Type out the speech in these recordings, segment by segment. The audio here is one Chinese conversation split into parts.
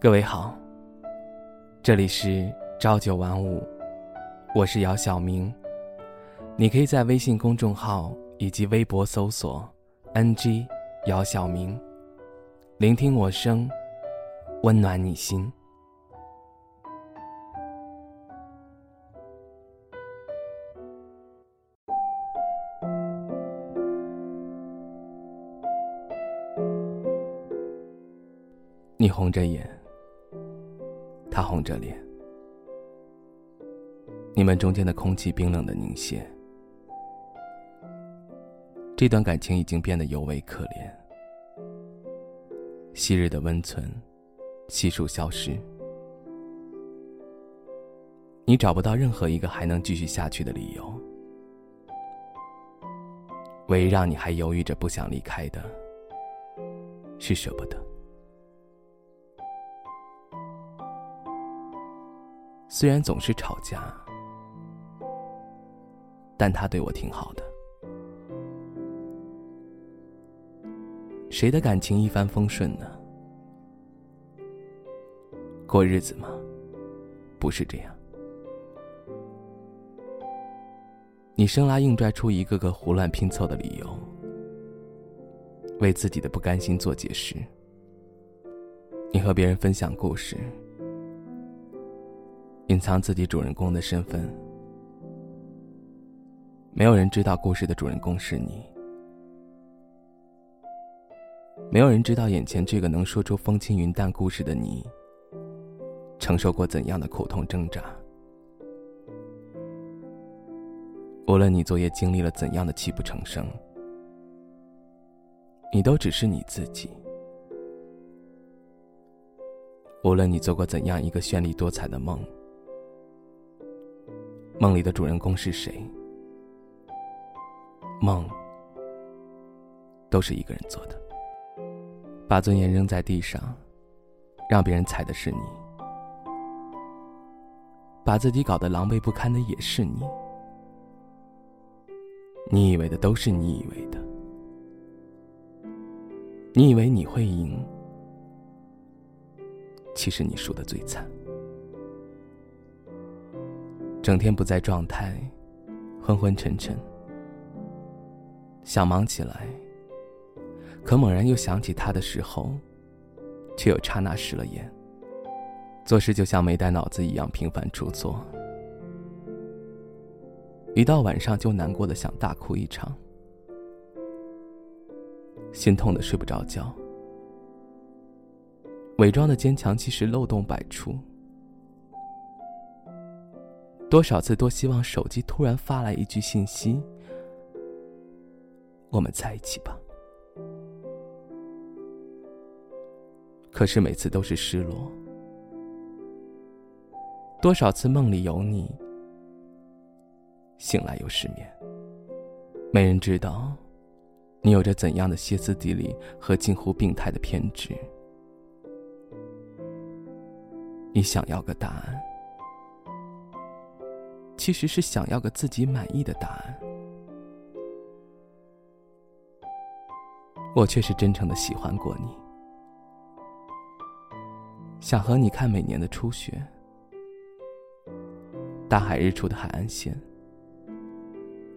各位好，这里是朝九晚五，我是姚晓明。你可以在微信公众号以及微博搜索 “ng 姚晓明”，聆听我声，温暖你心。你红着眼。他红着脸，你们中间的空气冰冷的凝结，这段感情已经变得尤为可怜。昔日的温存，悉数消失，你找不到任何一个还能继续下去的理由。唯一让你还犹豫着不想离开的，是舍不得。虽然总是吵架，但他对我挺好的。谁的感情一帆风顺呢？过日子吗？不是这样。你生拉硬拽出一个个胡乱拼凑的理由，为自己的不甘心做解释。你和别人分享故事。隐藏自己主人公的身份，没有人知道故事的主人公是你，没有人知道眼前这个能说出风轻云淡故事的你，承受过怎样的苦痛挣扎。无论你昨夜经历了怎样的泣不成声，你都只是你自己。无论你做过怎样一个绚丽多彩的梦。梦里的主人公是谁？梦都是一个人做的。把尊严扔在地上，让别人踩的是你；把自己搞得狼狈不堪的也是你。你以为的都是你以为的，你以为你会赢，其实你输的最惨。整天不在状态，昏昏沉沉，想忙起来，可猛然又想起他的时候，却又刹那失了眼。做事就像没带脑子一样频繁出错，一到晚上就难过的想大哭一场，心痛的睡不着觉，伪装的坚强其实漏洞百出。多少次多希望手机突然发来一句信息：“我们在一起吧。”可是每次都是失落。多少次梦里有你，醒来又失眠。没人知道，你有着怎样的歇斯底里和近乎病态的偏执。你想要个答案。其实是想要个自己满意的答案。我却是真诚的喜欢过你，想和你看每年的初雪，大海日出的海岸线。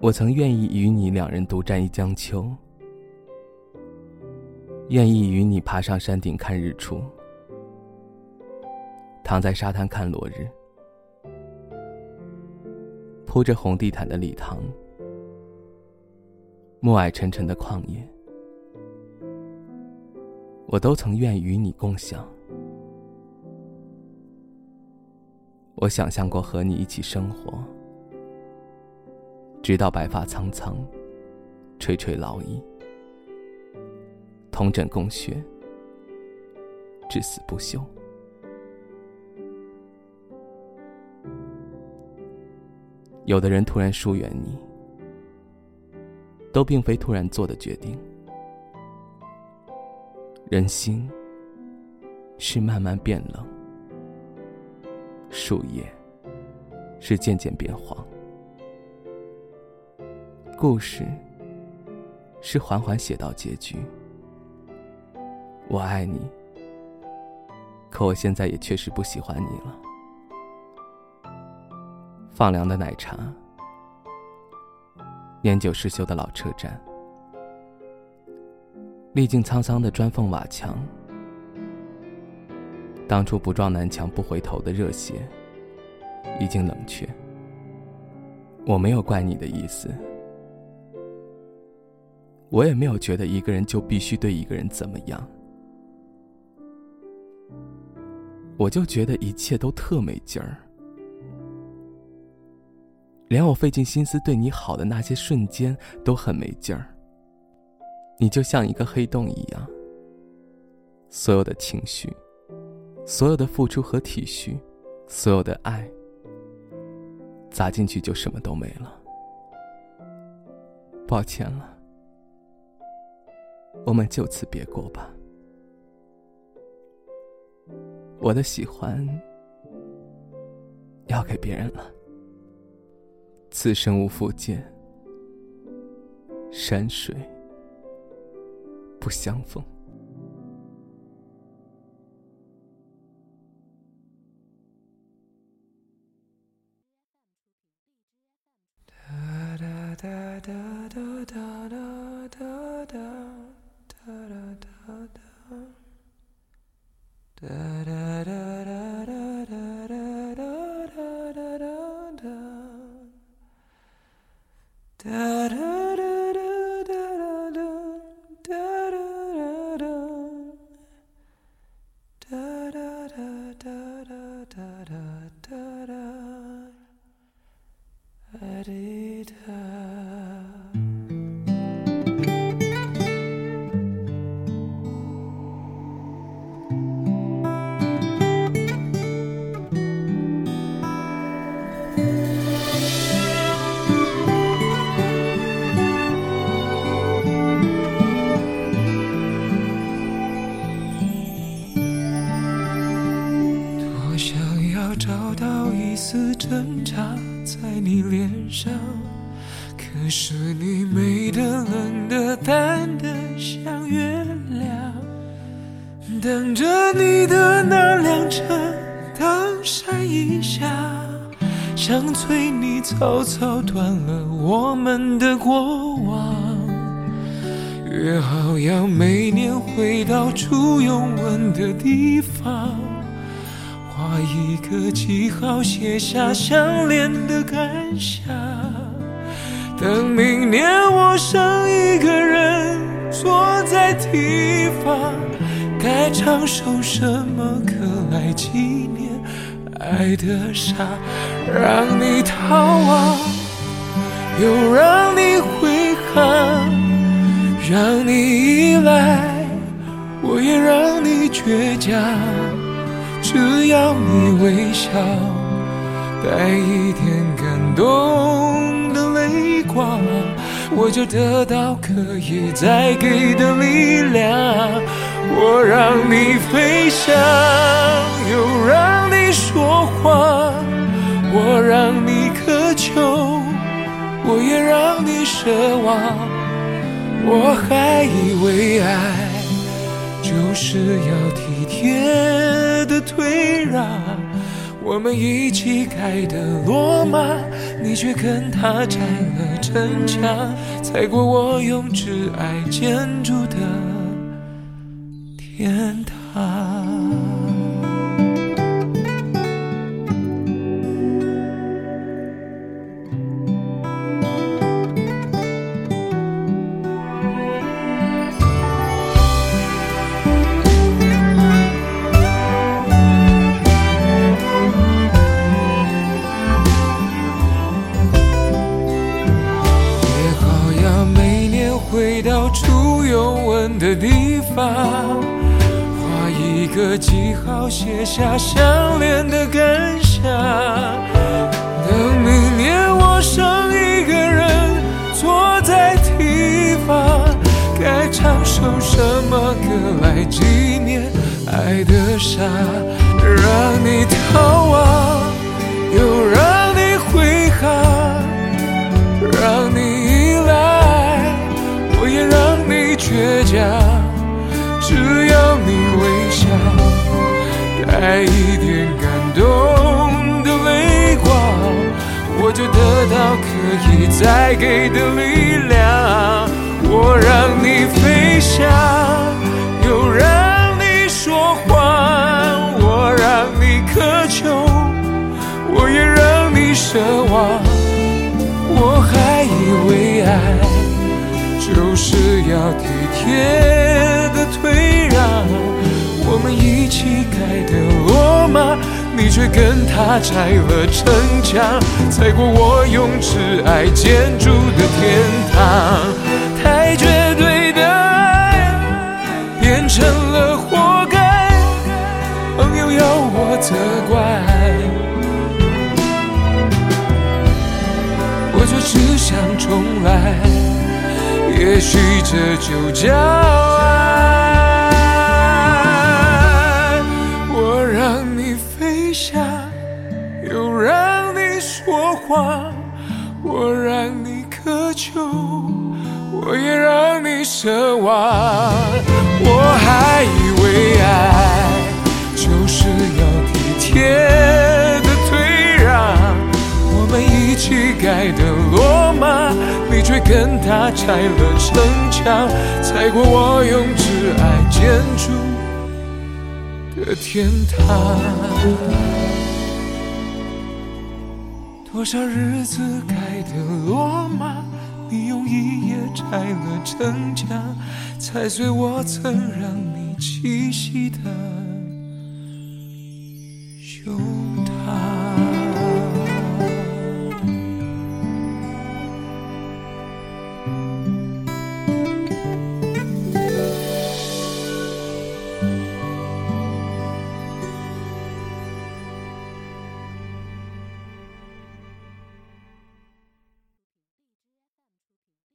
我曾愿意与你两人独占一江秋，愿意与你爬上山顶看日出，躺在沙滩看落日。铺着红地毯的礼堂，暮霭沉沉的旷野，我都曾愿与你共享。我想象过和你一起生活，直到白发苍苍，垂垂老矣，同枕共穴，至死不休。有的人突然疏远你，都并非突然做的决定。人心是慢慢变冷，树叶是渐渐变黄，故事是缓缓写到结局。我爱你，可我现在也确实不喜欢你了。放凉的奶茶，年久失修的老车站，历尽沧桑的砖缝瓦墙，当初不撞南墙不回头的热血，已经冷却。我没有怪你的意思，我也没有觉得一个人就必须对一个人怎么样，我就觉得一切都特没劲儿。连我费尽心思对你好的那些瞬间都很没劲儿。你就像一个黑洞一样，所有的情绪，所有的付出和体恤，所有的爱，砸进去就什么都没了。抱歉了，我们就此别过吧。我的喜欢要给别人了。此生无复见，山水不相逢。是你美的、冷的、淡的像月亮。等着你的那辆车，灯闪一下，想催你草草断了我们的过往。约好要每年回到初拥吻的地方。画一个记号，写下相恋的感想。等明年我剩一个人坐在堤防，该唱首什么歌来纪念爱的傻？让你逃亡，又让你悔恨，让你依赖，我也让你倔强。只要你微笑，带一点感动，我就得到可以再给的力量。我让你飞翔，又让你说谎，我让你渴求，我也让你奢望。我还以为爱就是要体贴。的退让，我们一起盖的罗马，你却跟他拆了城墙，踩过我用挚爱建筑的天堂。个记号，写下相恋的感想。等明年我剩一个人坐在堤防，该唱首什么歌来纪念爱的傻？让你逃亡，又让带一点感动的泪光，我就得到可以再给的力量。我让你飞翔，又让你说谎，我让你渴求，我也让你奢望。我还以为爱就是要体贴的退让。我们一起吗，你却跟他拆了城墙，踩过我用挚爱建筑的天堂。太绝对的爱变成了活该，朋友要我责怪，我却只想重来。也许这就叫爱。下又让你说谎我让你渴求，我也让你奢望。我还以为爱就是要体贴的退让。我们一起盖的罗马，你却跟他拆了城墙，踩过我用挚爱建筑的天堂。多少日子盖的罗马，你用一夜拆了城墙，踩碎我曾让你栖息的胸。